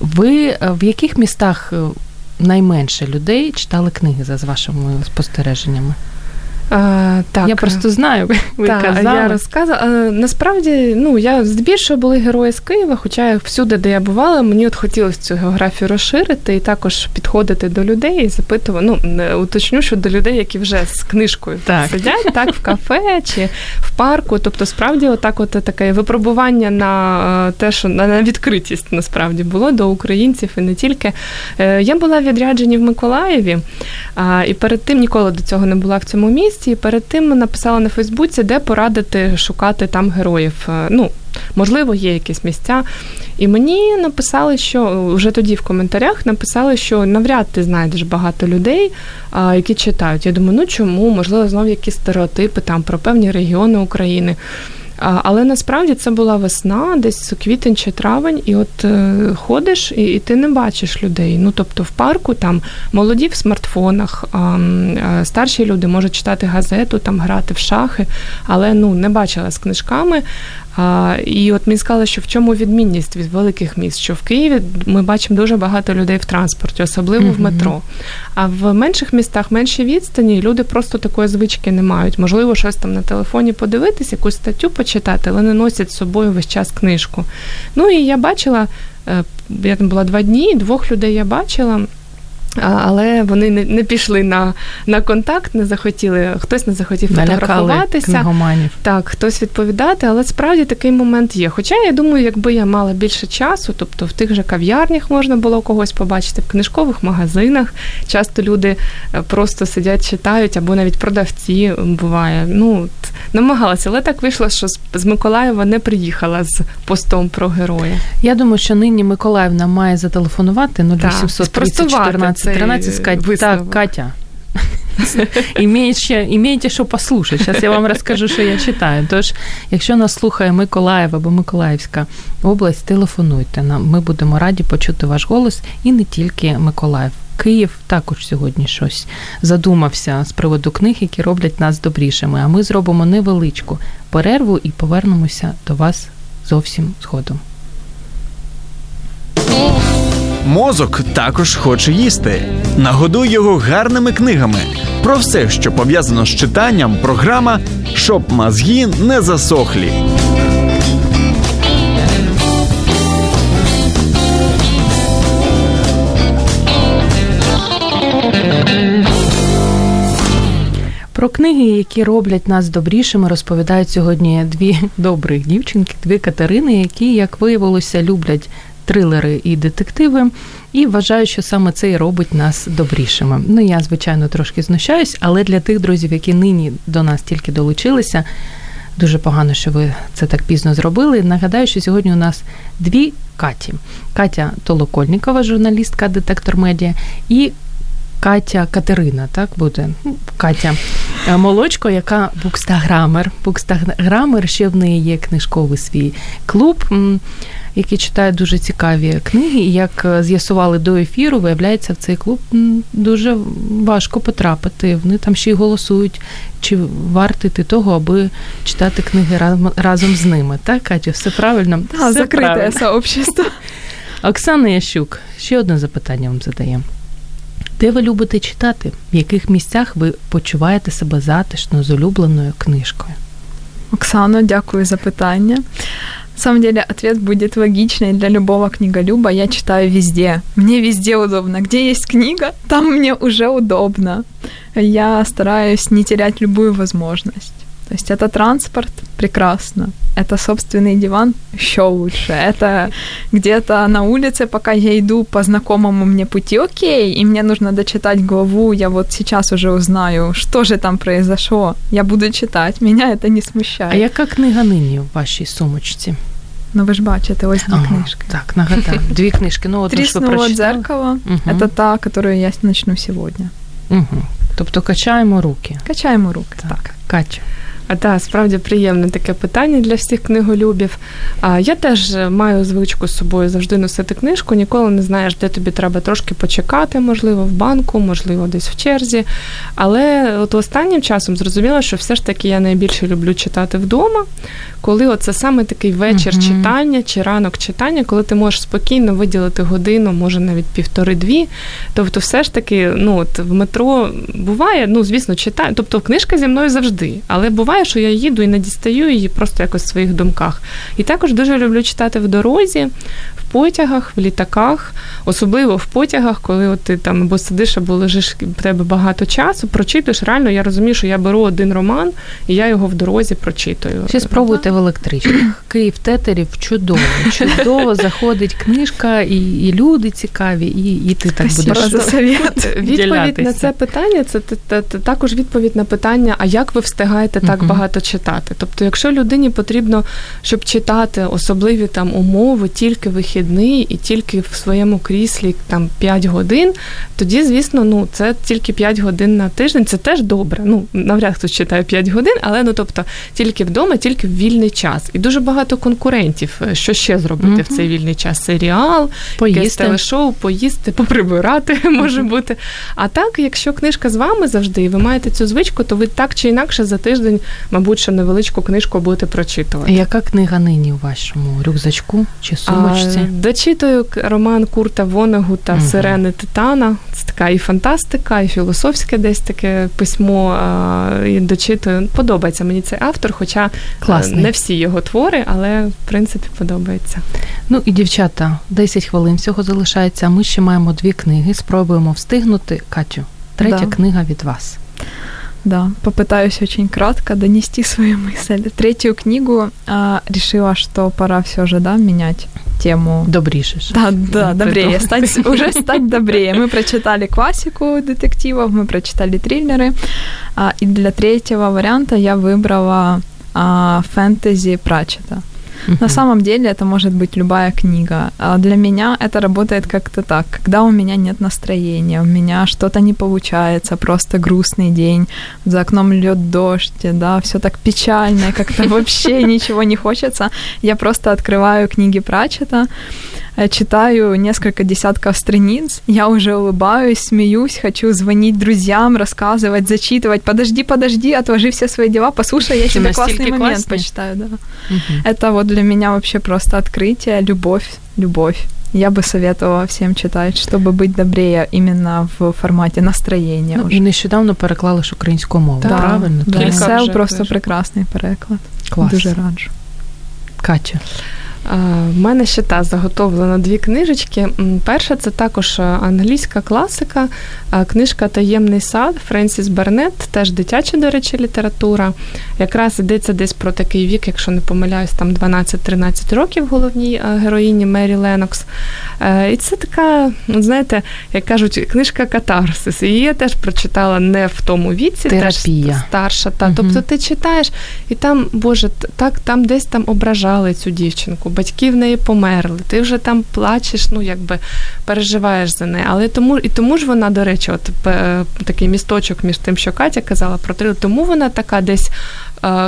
Ви е, в яких містах е, найменше людей читали книги за з вашими спостереженнями? А, так. Я просто знаю, ви Так, казали. я розказувала. Е, Насправді, ну я здебільшого були герої з Києва, хоча всюди, де я бувала, мені от хотілося цю географію розширити і також підходити до людей і запитувати. Ну уточню, що до людей, які вже з книжкою Так. сидять, так в кафе чи в парку. Тобто, справді, отак, от таке випробування на е, те, що на на відкритість насправді було до українців і не тільки. Е, Я була в відрядженні в Миколаєві, і перед тим ніколи до цього не була в цьому місці. І перед тим написала на Фейсбуці, де порадити шукати там героїв. Е, Ну, можливо, є якісь місця. І мені написали, що вже тоді в коментарях написали, що навряд ти знайдеш багато людей, які читають. Я думаю, ну чому? Можливо, знову якісь стереотипи там про певні регіони України. Але насправді це була весна, десь квітень чи травень, і от е, ходиш, і, і ти не бачиш людей. Ну тобто в парку там молоді в смартфонах, а старші люди можуть читати газету, там грати в шахи, але ну не бачила з книжками. А, І от мені сказали, що в чому відмінність від великих міст, що в Києві ми бачимо дуже багато людей в транспорті, особливо mm-hmm. в метро. А в менших містах менші відстані, люди просто такої звички не мають. Можливо, щось там на телефоні подивитись, якусь статтю почитати, але не носять з собою весь час книжку. Ну і я бачила, е, я там була два дні, двох людей я бачила. Але вони не не пішли на на контакт, не захотіли, хтось не захотів фотографуватися. Так, хтось відповідати, але справді такий момент є. Хоча я думаю, якби я мала більше часу, тобто в тих же кав'ярнях можна було когось побачити, в книжкових магазинах. Часто люди е, просто сидять, читають, або навіть продавці буває. Ну, намагалася, але так вийшло, що з Миколаєва не приїхала з постом про героя. Я думаю, що нині Миколаївна має зателефонувати 0800 30 14 13 сказать, так, Катя, Імеєте, імеєте що послухати. Зараз я вам розкажу, що я читаю. Тож, якщо нас слухає Миколаїв або Миколаївська область, телефонуйте нам. Ми будемо раді почути ваш голос і не тільки Миколаїв. Київ також сьогодні щось задумався з приводу книг, які роблять нас добрішими. А ми зробимо невеличку перерву і повернемося до вас зовсім згодом. Мозок також хоче їсти. Нагодуй його гарними книгами. Про все, що пов'язано з читанням, програма щоб мозги не засохлі. Про книги, які роблять нас добрішими, розповідають сьогодні дві добрих дівчинки, дві Катерини, які, як виявилося, люблять трилери і детективи, і вважаю, що саме це і робить нас добрішими. Ну я, звичайно, трошки знущаюсь, але для тих друзів, які нині до нас тільки долучилися. Дуже погано, що ви це так пізно зробили. Нагадаю, що сьогодні у нас дві Каті: Катя Толокольнікова, журналістка Детектор Медіа, і Катя Катерина, так буде ну, Катя е, Молочко, яка букстаграмер. Букстаграмер, ще в неї є книжковий свій клуб які читають дуже цікаві книги. І як е, з'ясували до ефіру, виявляється, в цей клуб дуже важко потрапити. Вони там ще й голосують, чи варто ти того, аби читати книги разом з ними. Так, Катю, все правильно? Да, закрите сообщество. Оксана Ящук, ще одне запитання вам задаємо. Де ви любите читати? В яких місцях ви почуваєте себе затишно з улюбленою книжкою? Оксано, дякую за питання. На самом деле ответ будет логичный для любого книголюба. Я читаю везде. Мне везде удобно. Где есть книга, там мне уже удобно. Я стараюсь не терять любую возможность. То есть это транспорт, прекрасно. Это собственный диван, еще лучше. Это где-то на улице, пока я иду по знакомому мне пути, окей, и мне нужно дочитать главу, я вот сейчас уже узнаю, что же там произошло. Я буду читать, меня это не смущает. А яка книга нині в вашій сумочці? Ну, ви ж бачите, ось дві ага, книжки. Так, нагадаю. Дві книжки. Ну, одну що ви дзеркало. Угу. Это та, которую я начну сьогодні. Угу. Тобто качаємо руки. Качаємо руки, так. так. Катю. Так, справді приємне таке питання для всіх книголюбів. А я теж маю звичку з собою завжди носити книжку. Ніколи не знаєш, де тобі треба трошки почекати, можливо, в банку, можливо, десь в черзі. Але от останнім часом зрозуміла, що все ж таки я найбільше люблю читати вдома, коли оце саме такий вечір uh-huh. читання чи ранок читання, коли ти можеш спокійно виділити годину, може навіть півтори-дві. Тобто, все ж таки, ну от в метро буває, ну звісно, читаю. Тобто книжка зі мною завжди, але буває буває, що я їду і не дістаю її просто якось в своїх думках. І також дуже люблю читати в дорозі, потягах, в літаках, особливо в потягах, коли от ти там або сидиш, або лежиш в тебе багато часу, прочитуєш. Реально, я розумію, що я беру один роман і я його в дорозі прочитую. Ще спробуйте в електричках. Київ тетерів чудово. Чудово заходить книжка, і і люди цікаві, і і ти так будеш. Відповідь на це питання це також відповідь на питання: а як ви встигаєте так багато читати. Тобто, якщо людині потрібно, щоб читати особливі там умови, тільки вихід вихідний і тільки в своєму кріслі там 5 годин, тоді, звісно, ну це тільки 5 годин на тиждень. Це теж добре. Ну навряд хтось читає 5 годин, але ну тобто тільки вдома, тільки в вільний час. І дуже багато конкурентів. Що ще зробити mm в цей вільний час? Серіал, поїсти телешоу, поїсти, поприбирати може бути. А так, якщо книжка з вами завжди, і ви маєте цю звичку, то ви так чи інакше за тиждень, мабуть, що невеличку книжку будете прочитувати. Яка книга нині у вашому рюкзачку чи сумочці? Дочитую роман Курта Вонегута. Сирени Титана. Це така і фантастика, і філософське десь таке письмо. І дочитую. Подобається мені цей автор, хоча Класний. не всі його твори, але в принципі подобається. Ну і дівчата, 10 хвилин всього залишається. Ми ще маємо дві книги. Спробуємо встигнути. Катю, третя да. книга від вас. Да, попытаюсь очень кратко донести свою мысль. Третью книгу а, решила, что пора все же, да, менять тему. Добріше. Да, да, добрее. Стать, уже стать добрее. Мы прочитали классику детективов, мы прочитали триллеры. А, и для третьего варианта я выбрала а, фэнтези Пратчета. На самом деле это может быть любая книга. А для меня это работает как-то так. Когда у меня нет настроения, у меня что-то не получается, просто грустный день, за окном льет дождь, да, все так печально, как-то вообще ничего не хочется, я просто открываю книги Прачета, читаю несколько десятков страниц, я уже улыбаюсь, смеюсь, хочу звонить друзьям, рассказывать, зачитывать. Подожди, подожди, отложи все свои дела, послушай, я тебе классный момент классный. почитаю. Да. Угу. Это вот для меня вообще просто открытие, любовь, любовь. Я бы советовала всем читать, чтобы быть добрее именно в форматі настроєння. Ну, і нещодавно переклали ж українську мову. Да, правильно? Да. Сел просто теж. прекрасний переклад. Клас. Дуже раджу. Катя. В мене ще та заготовлено дві книжечки. Перша це також англійська класика, книжка Таємний сад Френсіс Барнетт, теж дитяча, до речі, література. Якраз йдеться десь про такий вік, якщо не помиляюсь, там 12-13 років головній героїні Мері Ленокс. І це така, знаєте, як кажуть, книжка Катарсис. Її я теж прочитала не в тому віці, Терапія. теж старша. Та. Угу. Тобто ти читаєш, і там, Боже, так там десь там ображали цю дівчинку батьки в неї померли, ти вже там плачеш, ну якби переживаєш за неї. Але тому і тому ж вона, до речі, от такий місточок між тим, що Катя казала про трилер, тому вона така десь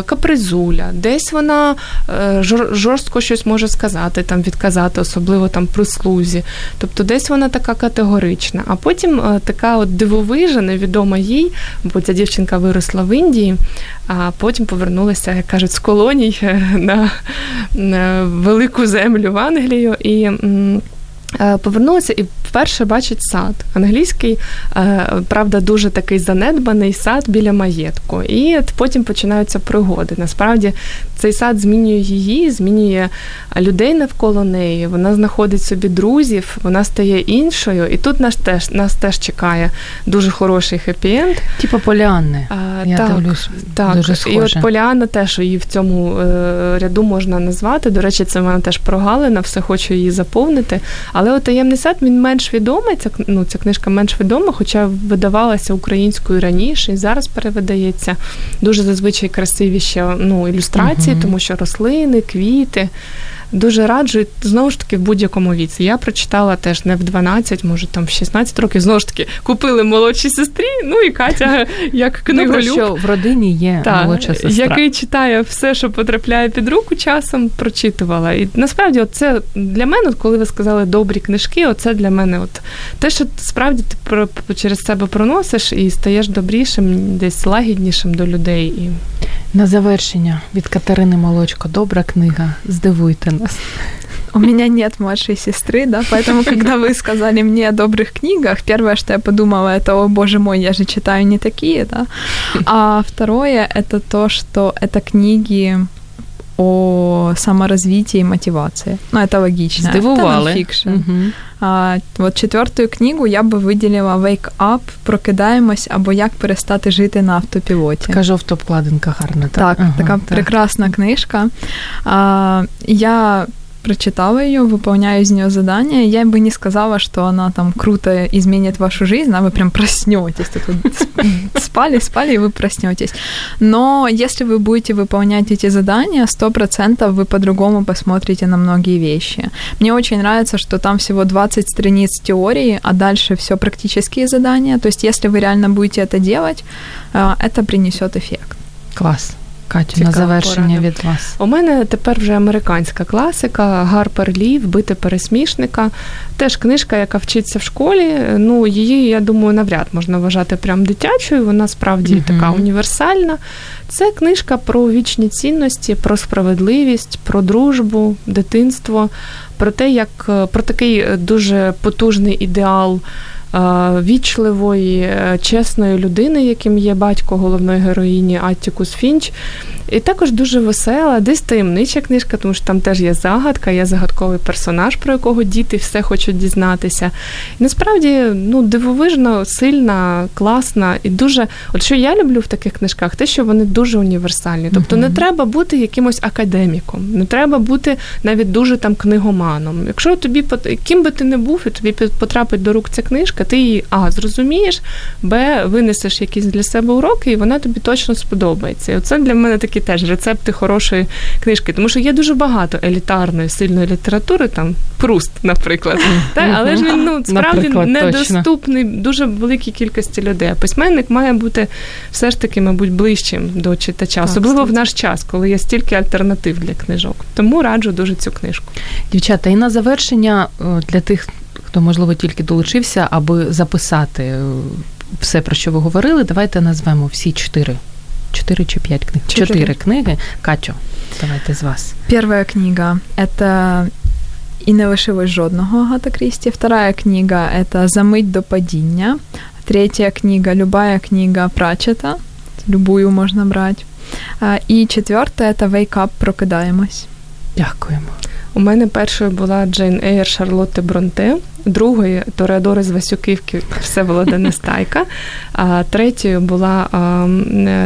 капризуля, десь вона е, жорстко щось може сказати, там відказати, особливо там прислузі. Тобто десь вона така категорична. А потім е, така от дивовижа, невідома їй, бо ця дівчинка виросла в Індії, а потім повернулася, як кажуть, з колоній на, на велику землю в Англію. і Е, повернулася і вперше бачить сад. Англійський, е, правда, дуже такий занедбаний сад біля маєтку. І потім починаються пригоди. Насправді цей сад змінює її, змінює людей навколо неї. Вона знаходить собі друзів, вона стає іншою. І тут нас теж нас теж чекає дуже хороший хеппі-енд. Типу Поліанни. А, Я так, дивлюсь, так. Дуже схоже. І от Поліанна теж її в цьому е, ряду можна назвати. До речі, це в мене теж прогалина, все хочу її заповнити. Але от таємний сад він менш відомий. Ця ну, ця книжка менш відома, хоча видавалася українською раніше і зараз перевидається. Дуже зазвичай красиві ще ну, ілюстрації, угу. тому що рослини, квіти. Дуже раджу знову ж таки в будь-якому віці. Я прочитала теж не в 12, може там в 16 років. Знову ж таки, купили молодшій сестрі. Ну і Катя як книголюб. Добре, що в родині є та, молодша сестра. який читає все, що потрапляє під руку, часом прочитувала. І насправді, це для мене, коли ви сказали добрі книжки, оце для мене, от те, що справді ти про через себе проносиш і стаєш добрішим, десь лагіднішим до людей. І... На завершення від Катерини Молочко. Добра книга. Здивуйте нас. У меня нет младшей сестры, да, поэтому, когда вы сказали мне о добрых книгах, первое, что я подумала, это, о боже мой, я же читаю не такие, да. А второе, это то, что это книги о саморазвитии и мотивации. Ну, это логично. Здивували. Это фикшн. Угу. А, от четвертую книгу я би виділила Wake Up, прокидаємось або як перестати жити на автопілоті. Така жовта обкладинка гарна. Так, так ага, така так. прекрасна книжка. А, Я прочитала ее, выполняю из нее задания. Я бы не сказала, что она там круто изменит вашу жизнь, а вы прям проснетесь. Спали, спали, и вы проснетесь. Но если вы будете выполнять эти задания, сто процентов вы по-другому посмотрите на многие вещи. Мне очень нравится, что там всего 20 страниц теории, а дальше все практические задания. То есть, если вы реально будете это делать, э, это принесет эффект. Класс. Катю, на завершення порада. від вас. У мене тепер вже американська класика Гарпер Лі Вбити пересмішника. Теж книжка, яка вчиться в школі. Ну, її, я думаю, навряд можна вважати прям дитячою. Вона справді mm така універсальна. Це книжка про вічні цінності, про справедливість, про дружбу, дитинство, про те, як про такий дуже потужний ідеал вічливої, е, чесної людини, яким є батько головної героїні Аттікус Фінч. І також дуже весела, десь таємнича книжка, тому що там теж є загадка, є загадковий персонаж, про якого діти все хочуть дізнатися. І насправді ну, дивовижно, сильна, класна і дуже. От що я люблю в таких книжках, те, що вони дуже універсальні. Тобто не треба бути якимось академіком, не треба бути навіть дуже там книгоманом. Якщо тобі ким би ти не був, і тобі потрапить до рук ця книжка, ти її а зрозумієш, б винесеш якісь для себе уроки, і вона тобі точно сподобається. І оце для мене такі теж рецепти хорошої книжки, тому що є дуже багато елітарної, сильної літератури, там Пруст, наприклад. Так, але ж він ну справді недоступний дуже великій кількості людей. А письменник має бути все ж таки, мабуть, ближчим до читача, особливо в наш час, коли є стільки альтернатив для книжок. Тому раджу дуже цю книжку. Дівчата, і на завершення для тих, хто можливо тільки долучився, аби записати е, все, про що ви говорили, давайте назвемо всі чотири. Чотири чи п'ять книг? Чотири, Чотири книги. Катю, давайте з вас. Перша книга – это «І не лишилось жодного» Агата Крісті. Вторая книга – это «Замить до падіння». Третья книга – любая книга Прачета. Любую можна брати. І четверта – это «Wake up, прокидаємось». Дякуємо. У мене першою була Джейн Ейр Шарлотти Бронте, другою Тореадори з Васюківки Всеволода Нестайка, а третьою була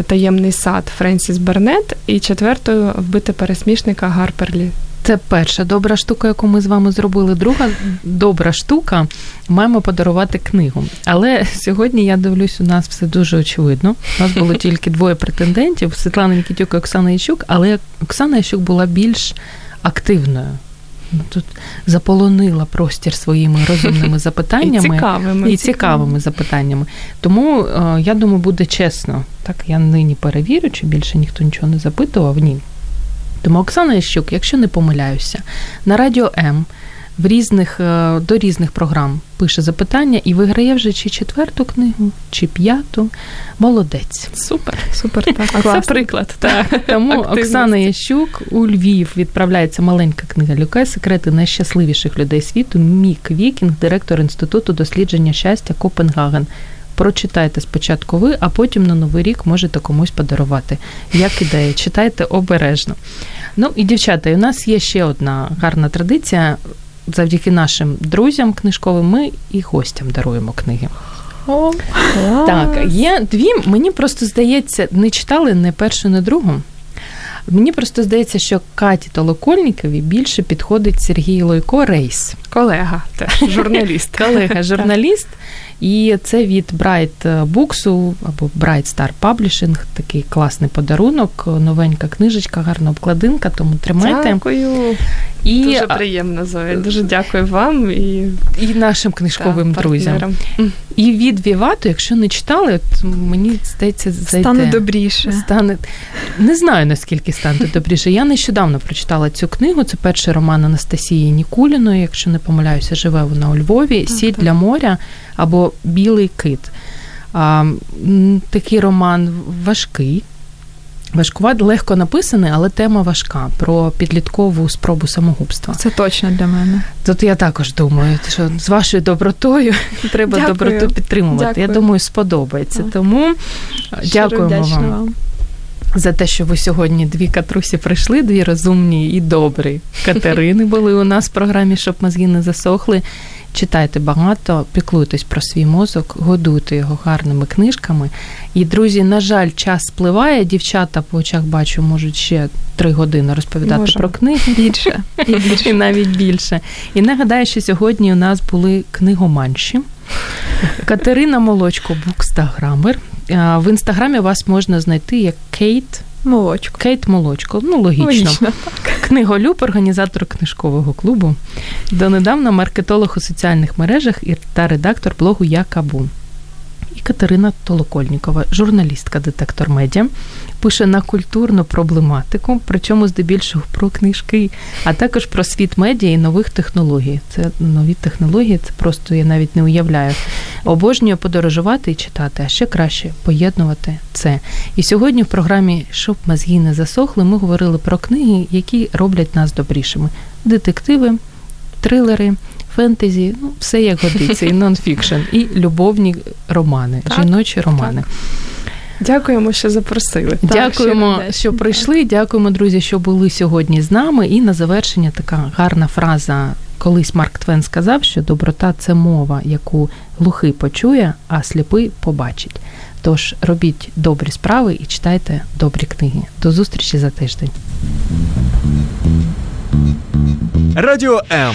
таємний сад Френсіс Бернет, і четвертою вбити пересмішника Гарперлі. Це перша добра штука, яку ми з вами зробили. Друга добра штука маємо подарувати книгу. Але сьогодні я дивлюсь, у нас все дуже очевидно. У нас було тільки двоє претендентів: Світлана Нікітюк і Оксана Ящук, але Оксана Ящук була більш активною. Ну, тут заполонила простір своїми розумними запитаннями і цікавими, і цікавими запитаннями. Тому е, я думаю, буде чесно. Так я нині перевірю, чи більше ніхто нічого не запитував. Ні. Тому Оксана Ящук, якщо не помиляюся, на радіо М в різних е, до різних програм пише запитання і виграє вже чи четверту книгу, чи п'яту. Молодець. Супер, супер. Так. Це приклад. Так. Тому Оксана Ящук у Львів відправляється маленька книга Люке секрети найщасливіших людей світу. Мік Вікінг, директор інституту дослідження щастя Копенгаген. Прочитайте спочатку ви, а потім на новий рік можете комусь подарувати. Як ідея, читайте обережно. Ну і дівчата, у нас є ще одна гарна традиція завдяки нашим друзям книжковим ми і гостям даруємо книги. О, Так, є дві. Мені просто здається, не читали не першу, не другу. Мені просто здається, що Каті Толокольнікові більше підходить Сергій Лойко Рейс. Колега, теж журналіст. Колега, журналіст. І це від Bright Books або Bright Star Publishing, такий класний подарунок, новенька книжечка, гарна обкладинка, тому тримайте. Дякую. І, Дуже приємно, Зоя. Дуже дякую вам і і нашим книжковим та, друзям. І від Вівату, якщо не читали, от мені здається, зайде. Стане добріше. Стане... Не знаю, наскільки стане добріше. Я нещодавно прочитала цю книгу. Це перший роман Анастасії Нікуліної, якщо не помиляюся, живе вона у Львові. Сіль для моря або Білий кит. А, Такий роман важкий. Важкуват легко написаний, але тема важка про підліткову спробу самогубства. Це точно для мене. Тут я також думаю, що з вашою добротою треба Дякую. доброту підтримувати. Дякую. Я думаю, сподобається. Тому Щиро дякуємо вам. вам за те, що ви сьогодні дві катрусі прийшли, дві розумні і добрі Катерини були у нас в програмі, щоб мозги не засохли. Читайте багато, піклуйтесь про свій мозок, годуйте його гарними книжками. І, друзі, на жаль, час спливає. Дівчата по очах бачу, можуть ще три години розповідати Можемо. про книги. Більше. І більше, і навіть більше. І нагадаю, що сьогодні у нас були книгоманші. Катерина Молочко, букстаграмер. В інстаграмі вас можна знайти як Кейт. Молочко. Кейт Молочко. Ну, логічно. Логічно. Книголюб, організатор книжкового клубу. Донедавна маркетолог у соціальних мережах та редактор блогу Я Кабу. Катерина Толокольнікова, журналістка детектор медіа, пише на культурну проблематику, причому здебільшого про книжки, а також про світ медіа і нових технологій. Це нові технології, це просто я навіть не уявляю. Обожнює подорожувати і читати, а ще краще поєднувати це. І сьогодні в програмі Щоб мозги не засохли, ми говорили про книги, які роблять нас добрішими: детективи, трилери. Фентезі, ну все як годиться, і нонфікшн, і любовні романи, Так, жіночі романи. Дякуємо, що запросили. Дякуємо, щиро що вдячні. прийшли. Дякуємо, друзі, що були сьогодні з нами. І на завершення така гарна фраза. Колись Марк Твен сказав, що доброта це мова, яку глухий почує, а сліпий побачить. Тож робіть добрі справи і читайте добрі книги. До зустрічі за тиждень. Радіо М.